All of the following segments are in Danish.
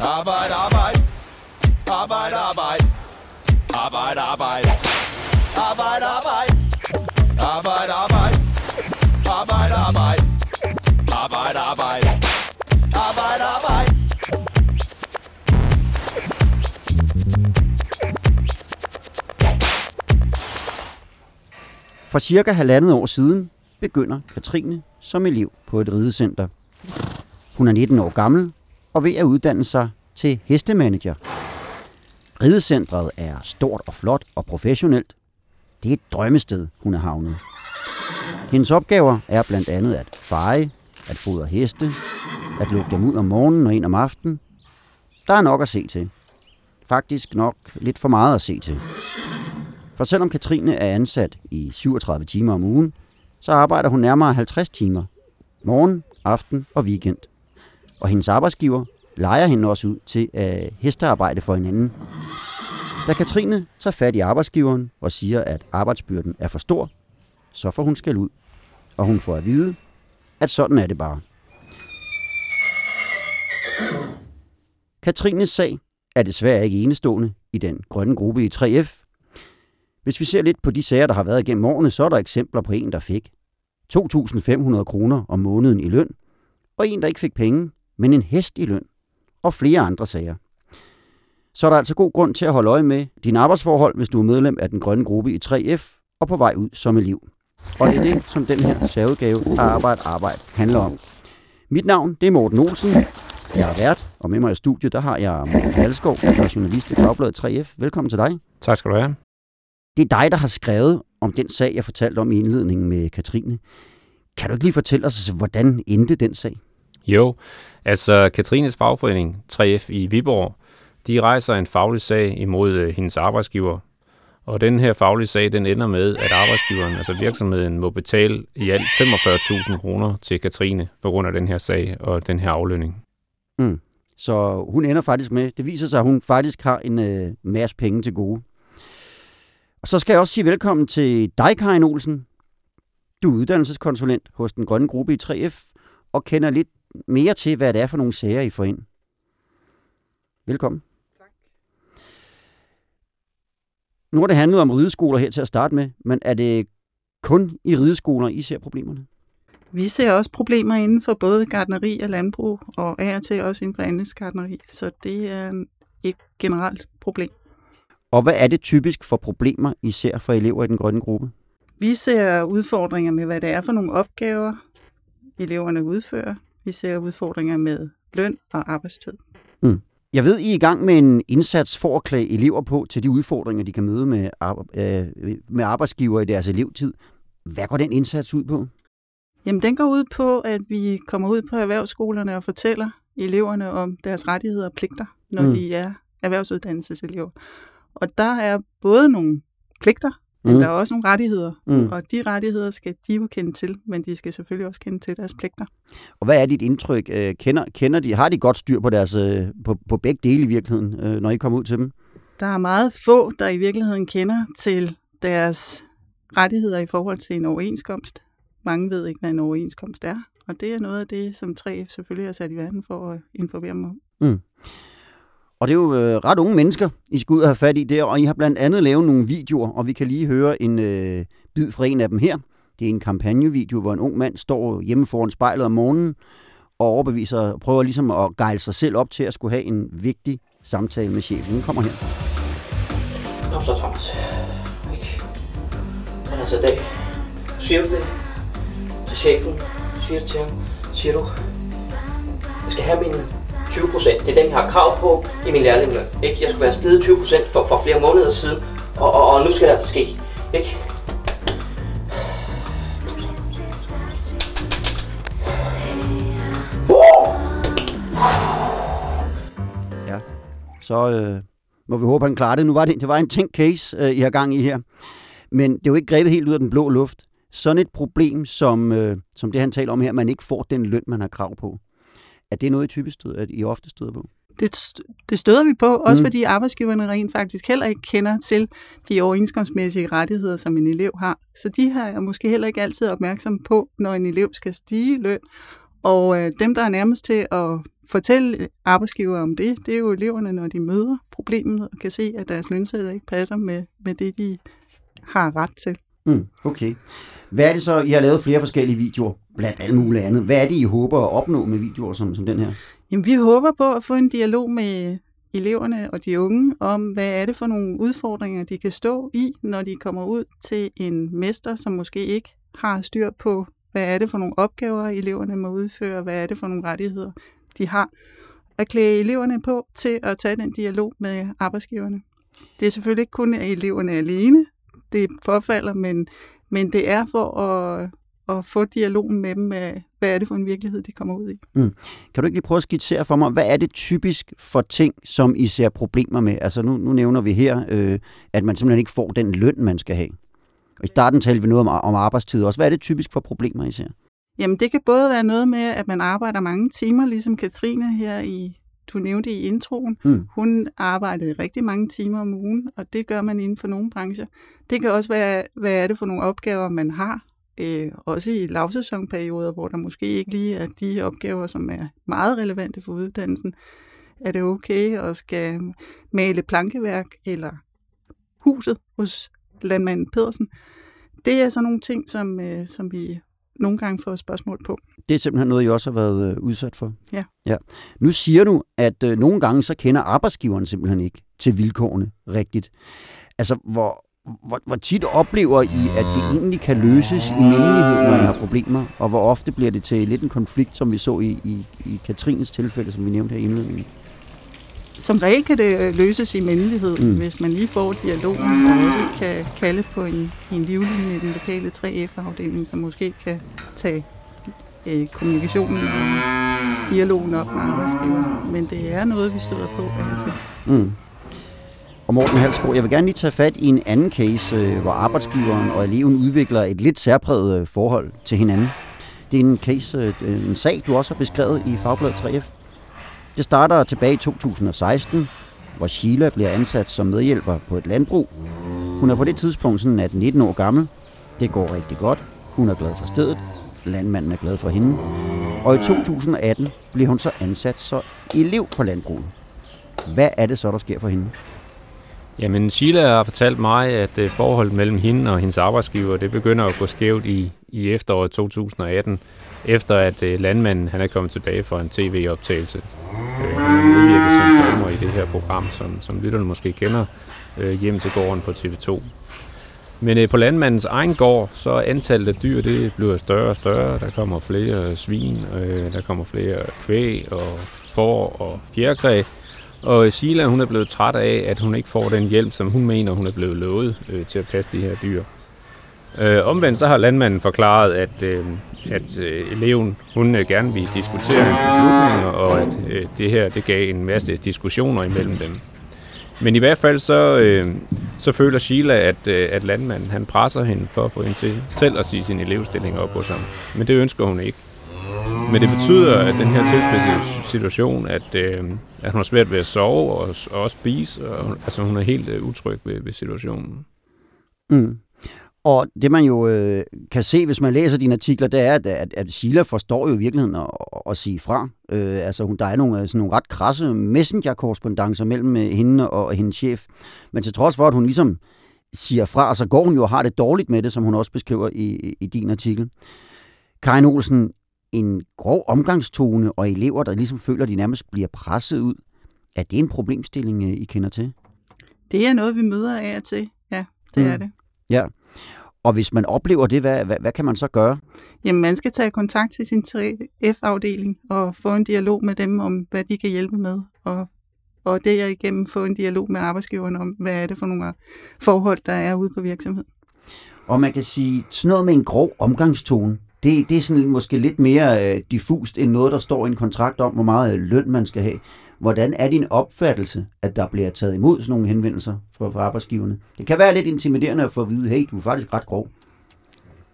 Arbejde, arbejde. Arbejde, arbejde. Arbejde, arbejde. Arbejde, arbejde. Arbejde, arbejde. Arbejde, arbejde. Arbejde, arbejde. Arbejde, arbejde. For cirka halvandet år siden begynder Katrine som elev på et ridecenter. Hun er 19 år gammel og ved at uddanne sig til hestemanager. Ridecentret er stort og flot og professionelt. Det er et drømmested, hun er havnet. Hendes opgaver er blandt andet at feje, at fodre heste, at lukke dem ud om morgenen og ind om aftenen. Der er nok at se til. Faktisk nok lidt for meget at se til. For selvom Katrine er ansat i 37 timer om ugen, så arbejder hun nærmere 50 timer. Morgen, aften og weekend. Og hendes arbejdsgiver leger hende også ud til at hestearbejde for hinanden. Da Katrine tager fat i arbejdsgiveren og siger, at arbejdsbyrden er for stor, så får hun skæld ud. Og hun får at vide, at sådan er det bare. Katrines sag er desværre ikke enestående i den grønne gruppe i 3F. Hvis vi ser lidt på de sager, der har været igennem årene, så er der eksempler på en, der fik 2.500 kroner om måneden i løn, og en, der ikke fik penge, men en hest i løn, og flere andre sager. Så er der altså god grund til at holde øje med dine arbejdsforhold, hvis du er medlem af den grønne gruppe i 3F og på vej ud som elev. Og det er det, som den her særudgave af Arbejde Arbejde handler om. Mit navn, det er Morten Olsen. Jeg er vært, og med mig i studiet, der har jeg Morten Halskov, der er journalist i Fagbladet 3F. Velkommen til dig. Tak skal du have. Det er dig, der har skrevet om den sag, jeg fortalte om i indledningen med Katrine. Kan du ikke lige fortælle os, hvordan endte den sag? Jo, altså Katrines fagforening 3F i Viborg, de rejser en faglig sag imod øh, hendes arbejdsgiver. Og den her faglige sag, den ender med, at arbejdsgiveren, altså virksomheden, må betale i alt 45.000 kroner til Katrine på grund af den her sag og den her aflønning. Mm. Så hun ender faktisk med, det viser sig, at hun faktisk har en øh, masse penge til gode. Og så skal jeg også sige velkommen til dig, Karin Olsen. Du er uddannelseskonsulent hos den grønne gruppe i 3F og kender lidt mere til, hvad det er for nogle sager, I får ind. Velkommen. Tak. Nu har det handlet om rideskoler her til at starte med, men er det kun i rideskoler, I ser problemerne? Vi ser også problemer inden for både gardneri og landbrug, og af og til også inden for anlægsgardneri, så det er et generelt problem. Og hvad er det typisk for problemer, I ser for elever i den grønne gruppe? Vi ser udfordringer med, hvad det er for nogle opgaver, eleverne udfører. Vi ser udfordringer med løn og arbejdstid. Mm. Jeg ved, I er i gang med en indsats for at klæde elever på til de udfordringer, de kan møde med, øh, med arbejdsgiver i deres elevtid. Hvad går den indsats ud på? Jamen, den går ud på, at vi kommer ud på erhvervsskolerne og fortæller eleverne om deres rettigheder og pligter, når mm. de er erhvervsuddannelseselever. Og der er både nogle pligter, men Mm. der er også nogle rettigheder. Mm. Og de rettigheder skal de jo kende til, men de skal selvfølgelig også kende til deres pligter. Og hvad er dit indtryk? Øh, Kender, kender de, har de godt styr på, deres, øh, på, på begge dele i virkeligheden, øh, når I kommer ud til dem? Der er meget få, der i virkeligheden kender til deres rettigheder i forhold til en overenskomst. Mange ved ikke, hvad en overenskomst er, og det er noget af det, som 3F selvfølgelig er sat i verden for at informere dem om. Og det er jo øh, ret unge mennesker, I skal ud og have fat i der, og I har blandt andet lavet nogle videoer, og vi kan lige høre en øh, bid fra en af dem her. Det er en kampagnevideo, hvor en ung mand står hjemme foran spejlet om morgenen og overbeviser, prøver ligesom at gejle sig selv op til at skulle have en vigtig samtale med chefen. Den kommer her. Kom så, Thomas. Ikke? Men altså, det. Siger du det til chefen? Siger det til ham? Siger du, jeg skal have mine 20 procent. Det er dem, jeg har krav på i min lærlingeløn. Ikke? Jeg skulle være steget 20% for, for flere måneder siden, og, og, og nu skal det altså ske. Ikke? Ja, så. Så øh, må vi håbe, han klarer det. Nu var det, det var en tænkt case, øh, I har gang i her. Men det er jo ikke grebet helt ud af den blå luft. Sådan et problem, som, øh, som det han taler om her, man ikke får den løn, man har krav på. Er det noget, I typisk støder, at I ofte støder på? Det, det støder vi på, også Mm. fordi arbejdsgiverne rent faktisk heller ikke kender til de overenskomstmæssige rettigheder, som en elev har. Så de har jeg måske heller ikke altid opmærksom på, når en elev skal stige løn, Og øh, dem, der er nærmest til at fortælle arbejdsgiver om det, det er jo eleverne, når de møder problemet og kan se, at deres lønsætter ikke passer med, med det, de har ret til. Mm, okay. Hvad er det så, I har lavet flere forskellige videoer, blandt alt muligt andet. Hvad er det, I håber at opnå med videoer som, som den her? Jamen, vi håber på at få en dialog med eleverne og de unge om, hvad er det for nogle udfordringer, de kan stå i, når de kommer ud til en mester, som måske ikke har styr på, hvad er det for nogle opgaver, eleverne må udføre, hvad er det for nogle rettigheder, de har. At klæde eleverne på til at tage den dialog med arbejdsgiverne. Det er selvfølgelig ikke kun eleverne alene, det påfalder, men, men det er for at, at få dialogen med dem med, hvad er det for en virkelighed, de kommer ud i. Mm. Kan du ikke lige prøve at skitsere for mig, hvad er det typisk for ting, som I ser problemer med? Altså nu, nu nævner vi her, øh, at man simpelthen ikke får den løn, man skal have. Og i starten talte vi noget om, om arbejdstid også. Hvad er det typisk for problemer, I ser? Jamen det kan både være noget med, at man arbejder mange timer, ligesom Katrine her i du nævnte i introen. Mm. Hun arbejdede rigtig mange timer om ugen, og det gør man inden for nogle brancher. Det kan også være, hvad er det for nogle opgaver, man har, øh, også i lavsæsonperioder, hvor der måske ikke lige er de opgaver, som er meget relevante for uddannelsen. Er det okay at skal male plankeværk eller huset hos landmanden Pedersen? Det er sådan nogle ting, som, øh, som vi nogle gange får spørgsmål på. Det er simpelthen noget, I også har været øh, udsat for? Ja. ja. Nu siger du, at øh, nogle gange så kender arbejdsgiveren simpelthen ikke til vilkårene rigtigt. Altså, hvor, hvor, hvor tit oplever I, at det egentlig kan løses i mindelighed, når I har problemer? Og hvor ofte bliver det til lidt en konflikt, som vi så i, i, i Katrines tilfælde, som vi nævnte her i indledningen? Som regel kan det øh, løses i mindelighed, mm. hvis man lige får dialogen, og også kan kalde på en, en livlinje i den lokale 3F-afdeling, som måske kan tage øh, kommunikationen og dialogen op med arbejdsgiveren. Men det er noget, vi støder på af til. Mm. Og Morten Halsgaard, jeg vil gerne lige tage fat i en anden case, øh, hvor arbejdsgiveren og eleven udvikler et lidt særpræget øh, forhold til hinanden. Det er en case, en sag, du også har beskrevet i Fagbladet 3F. Det starter tilbage i 2016, hvor Sheila bliver ansat som medhjælper på et landbrug. Hun er på det tidspunkt sådan at 19 år gammel. Det går rigtig godt. Hun er glad for stedet. Landmanden er glad for hende. Og i 2018 bliver hun så ansat som elev på landbruget. Hvad er det så, der sker for hende? Jamen, Sheila har fortalt mig, at øh, forholdet mellem hende og hendes arbejdsgiver, det begynder at gå skævt i, i efteråret 2018, efter at øh, landmanden han er kommet tilbage for en tv-optagelse. Medvirket som dommer i det her program, som, som lytterne måske kender, øh, hjem til gården på TV2. Men øh, på landmandens egen gård, så er antallet af dyr, det bliver større og større. Der kommer flere svin, øh, der kommer flere kvæg og får og fjerkræ. Og øh, Sheila, hun er blevet træt af, at hun ikke får den hjælp, som hun mener, hun er blevet lovet øh, til at passe de her dyr. Øh, omvendt så har landmanden forklaret, at, øh, at øh, eleven hun øh, gerne vil diskutere hans beslutninger, og at øh, det her det gav en masse diskussioner imellem dem. Men i hvert fald så, øh, så føler Sheila, at, øh, at landmanden han presser hende for at få hende til selv at sige sin elevstilling op hos ham. Men det ønsker hun ikke. Men det betyder, at den her tilspidsede situation, at, øh, at hun har svært ved at sove og, og også spise, og, altså hun er helt øh, utryg ved, ved situationen. Mm. Og det man jo øh, kan se, hvis man læser dine artikler, det er, at, at, at Sheila forstår jo i virkeligheden at, at sige fra. Øh, altså hun, der er nogle, sådan nogle ret krasse messenger-korrespondencer mellem øh, hende og, hendes chef. Men til trods for, at hun ligesom siger fra, så går hun jo og har det dårligt med det, som hun også beskriver i, i din artikel. Karin Olsen, en grov omgangstone og elever, der ligesom føler, at de nærmest bliver presset ud. Er det en problemstilling, øh, I kender til? Det er noget, vi møder af og til. Ja, det mm. er det. Ja. Og hvis man oplever det, hvad, hvad, hvad kan man så gøre? Jamen, man skal tage kontakt til sin 3F-afdeling og få en dialog med dem om, hvad de kan hjælpe med. Og, og det er igennem få en dialog med arbejdsgiveren om, hvad er det for nogle forhold, der er ude på virksomheden. Og man kan sige, sådan noget med en grov omgangstone, det, det er sådan måske lidt mere øh, diffust end noget, der står i en kontrakt om, hvor meget løn man skal have. Hvordan er din opfattelse, at der bliver taget imod sådan nogle henvendelser fra, fra arbejdsgiverne? Det kan være lidt intimiderende at få at vide, hey, du er faktisk ret grov.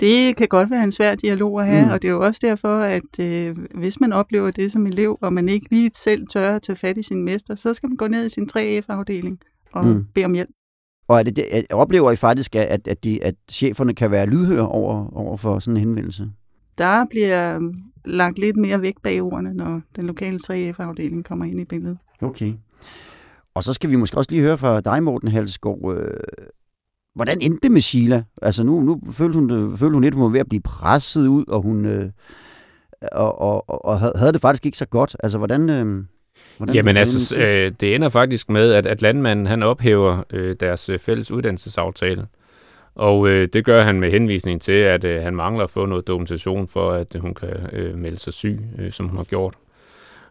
Det kan godt være en svær dialog at have, mm. og det er jo også derfor, at øh, hvis man oplever det som elev, og man ikke lige selv tør at tage fat i sin mester, så skal man gå ned i sin 3F-afdeling og mm. bede om hjælp. Og er det, det, oplever I faktisk, at, at, de, at cheferne kan være lydhøre over, over for sådan en henvendelse? Der bliver lagt lidt mere vægt bag ordene, når den lokale 3F-afdeling kommer ind i billedet. Okay. Og så skal vi måske også lige høre fra dig, Morten Halsgaard. Øh, hvordan endte det med Sheila? Altså nu, nu følte, hun, følte hun lidt, hun var ved at blive presset ud, og hun øh, og, og, og havde det faktisk ikke så godt. Altså hvordan... Øh, Hvordan, Jamen altså, øh, det ender faktisk med, at, at landmanden han ophæver øh, deres øh, fælles uddannelsesaftale. Og øh, det gør han med henvisning til, at øh, han mangler at få noget dokumentation for, at øh, hun kan øh, melde sig syg, øh, som hun har gjort.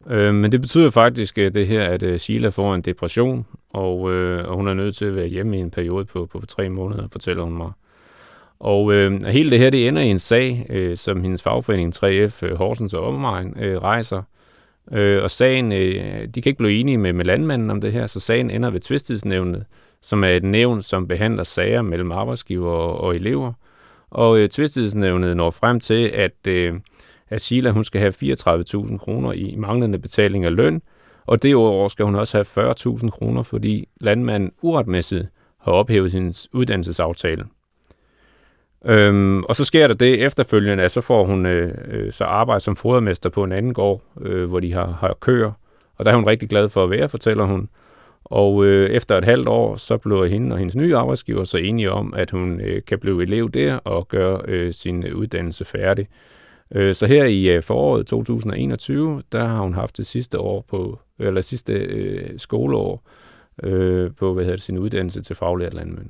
Øh, men det betyder faktisk øh, det her, at øh, Sheila får en depression, og, øh, og hun er nødt til at være hjemme i en periode på, på tre måneder, fortæller hun mig. Og øh, hele det her, det ender i en sag, øh, som hendes fagforening 3F, øh, Horsens og Omegn, øh, rejser. Øh, og sagen, øh, de kan ikke blive enige med, med landmanden om det her, så sagen ender ved tvistighedsnævnet, som er et nævn, som behandler sager mellem arbejdsgiver og, og elever. Og øh, tvistighedsnævnet når frem til, at, øh, at Sheila hun skal have 34.000 kroner i manglende betaling af løn, og det år skal hun også have 40.000 kroner, fordi landmanden uretmæssigt har ophævet hendes uddannelsesaftale. Øhm, og så sker der det efterfølgende, at så får hun øh, øh så arbejde som fodermester på en anden gård, øh, hvor de har, har køer. Og der er hun rigtig glad for at være, fortæller hun. Og øh, efter et halvt år, så blev hende og hendes nye arbejdsgiver så enige om, at hun øh, kan blive elev der og gøre øh, sin uddannelse færdig. Øh, så her i øh, foråret 2021, der har hun haft det sidste år på, eller sidste øh, skoleår øh, på hvad hedder det, sin uddannelse til faglært landmænd.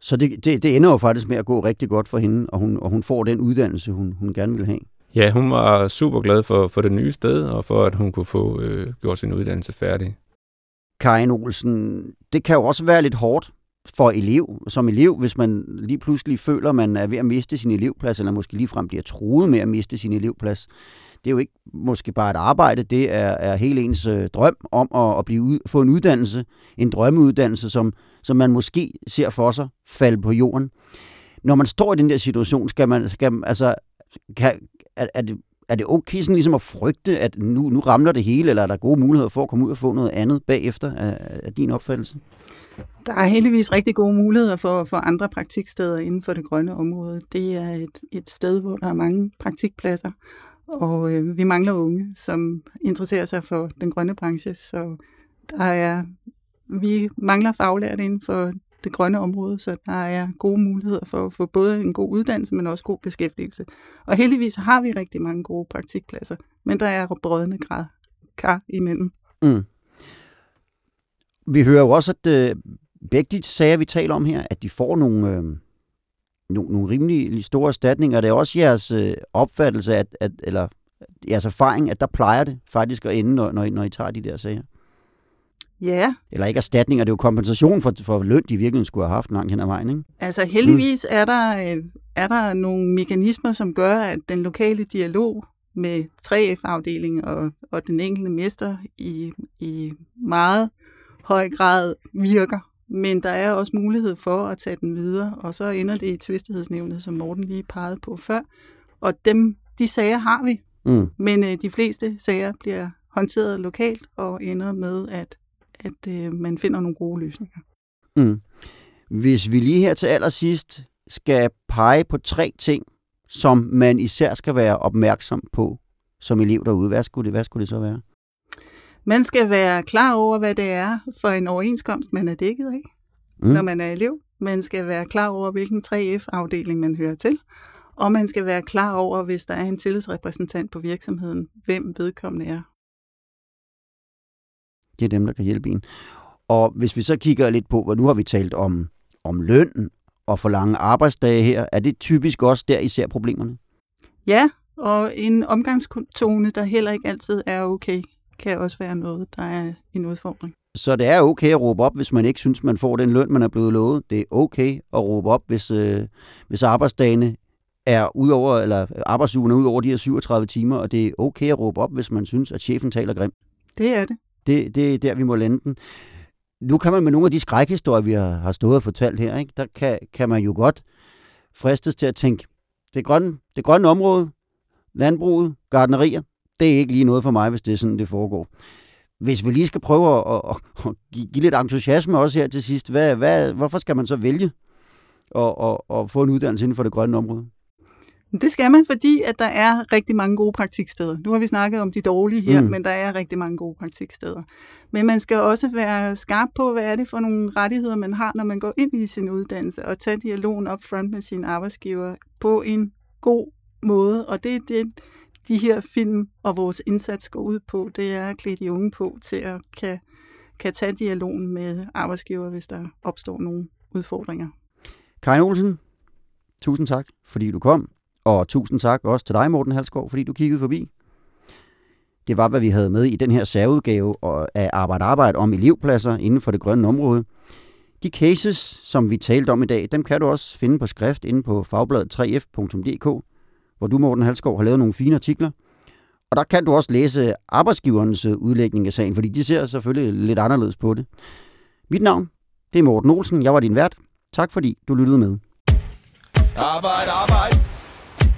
Så det, det, det ender jo faktisk med at gå rigtig godt for hende, og hun, og hun får den uddannelse, hun, hun gerne vil have. Ja, hun var super glad for, for det nye sted, og for at hun kunne få øh, gjort sin uddannelse færdig. Karin Olsen, det kan jo også være lidt hårdt for elev, som elev, hvis man lige pludselig føler, man er ved at miste sin elevplads, eller måske ligefrem bliver truet med at miste sin elevplads. Det er jo ikke måske bare et arbejde, det er, er hele ens øh, drøm om at, at blive ud, få en uddannelse, en drømmeuddannelse, som, som man måske ser for sig falde på jorden. Når man står i den der situation, skal man, skal altså, kan, er, er, det, er det okay sådan ligesom at frygte, at nu, nu ramler det hele, eller er der gode muligheder for at komme ud og få noget andet bagefter af, af din opfattelse? Der er heldigvis rigtig gode muligheder for, for andre praktiksteder inden for det grønne område. Det er et, et sted, hvor der er mange praktikpladser, og øh, vi mangler unge, som interesserer sig for den grønne branche, så der er, vi mangler faglærte inden for det grønne område, så der er gode muligheder for at få både en god uddannelse, men også god beskæftigelse. Og heldigvis har vi rigtig mange gode praktikpladser, men der er brødende grad kar imellem. Mm. Vi hører jo også, at øh, begge de sager, vi taler om her, at de får nogle, øh, nogle, nogle rimelig store erstatninger. Det er også jeres øh, opfattelse, at, at, eller jeres erfaring, at der plejer det faktisk at ende, når, når, I, når I tager de der sager? Ja. Eller ikke erstatninger, det er jo kompensation for, for løn, de virkelig skulle have haft langt hen ad vejen, ikke? Altså heldigvis mm. er, der, øh, er der nogle mekanismer, som gør, at den lokale dialog med 3F-afdelingen og, og den enkelte mester i, i meget høj grad virker. Men der er også mulighed for at tage den videre, og så ender det i tvistighedsnævnet, som Morten lige pegede på før. Og dem, de sager har vi, mm. men øh, de fleste sager bliver håndteret lokalt og ender med, at, at øh, man finder nogle gode løsninger. Mm. Hvis vi lige her til allersidst skal pege på tre ting, som man især skal være opmærksom på som elev derude, hvad skulle det, hvad skulle det så være? Man skal være klar over, hvad det er for en overenskomst, man er dækket af, mm. når man er elev. Man skal være klar over, hvilken 3F-afdeling man hører til. Og man skal være klar over, hvis der er en tillidsrepræsentant på virksomheden, hvem vedkommende er. Det er dem, der kan hjælpe en. Og hvis vi så kigger lidt på, hvad nu har vi talt om, om løn og for lange arbejdsdage her, er det typisk også der, I ser problemerne? Ja, og en omgangstone, der heller ikke altid er okay kan også være noget, der er en udfordring. Så det er okay at råbe op, hvis man ikke synes, man får den løn, man er blevet lovet. Det er okay at råbe op, hvis, øh, hvis arbejdsdagene er ud over, eller arbejdsugen er ud over de her 37 timer, og det er okay at råbe op, hvis man synes, at chefen taler grimt. Det er det. Det, det er der, vi må lande den. Nu kan man med nogle af de skrækhistorier, vi har, har stået og fortalt her, ikke, der kan, kan man jo godt fristes til at tænke, det grønne, det grønne område, landbruget, gardnerier, det er ikke lige noget for mig, hvis det er sådan, det foregår. Hvis vi lige skal prøve at, at, at give, give lidt entusiasme også her til sidst, hvad, hvad, hvorfor skal man så vælge at, at, at få en uddannelse inden for det grønne område? Det skal man, fordi at der er rigtig mange gode praktiksteder. Nu har vi snakket om de dårlige her, Mm. men der er rigtig mange gode praktiksteder. Men man skal også være skarp på, hvad er det for nogle rettigheder, man har, når man går ind i sin uddannelse, og tage dialogen op front med sin arbejdsgiver på en god måde. Og det er det, de her film og vores indsats går ud på. Det er at klæde de unge på til at kan, kan tage dialogen med arbejdsgiver, hvis der opstår nogle udfordringer. Karin Olsen, tusind tak, fordi du kom. Og tusind tak også til dig, Morten Halskov, fordi du kiggede forbi. Det var, hvad vi havde med i den her særudgave af Arbejde Arbejde om elevpladser inden for det grønne område. De cases, som vi talte om i dag, dem kan du også finde på skrift inde på fagbladet 3f.dk, hvor du, Morten Halskov, har lavet nogle fine artikler. Og der kan du også læse arbejdsgivernes udlægning af sagen, fordi de ser selvfølgelig lidt anderledes på det. Mit navn, det er Morten Olsen. Jeg var din vært. Tak fordi du lyttede med.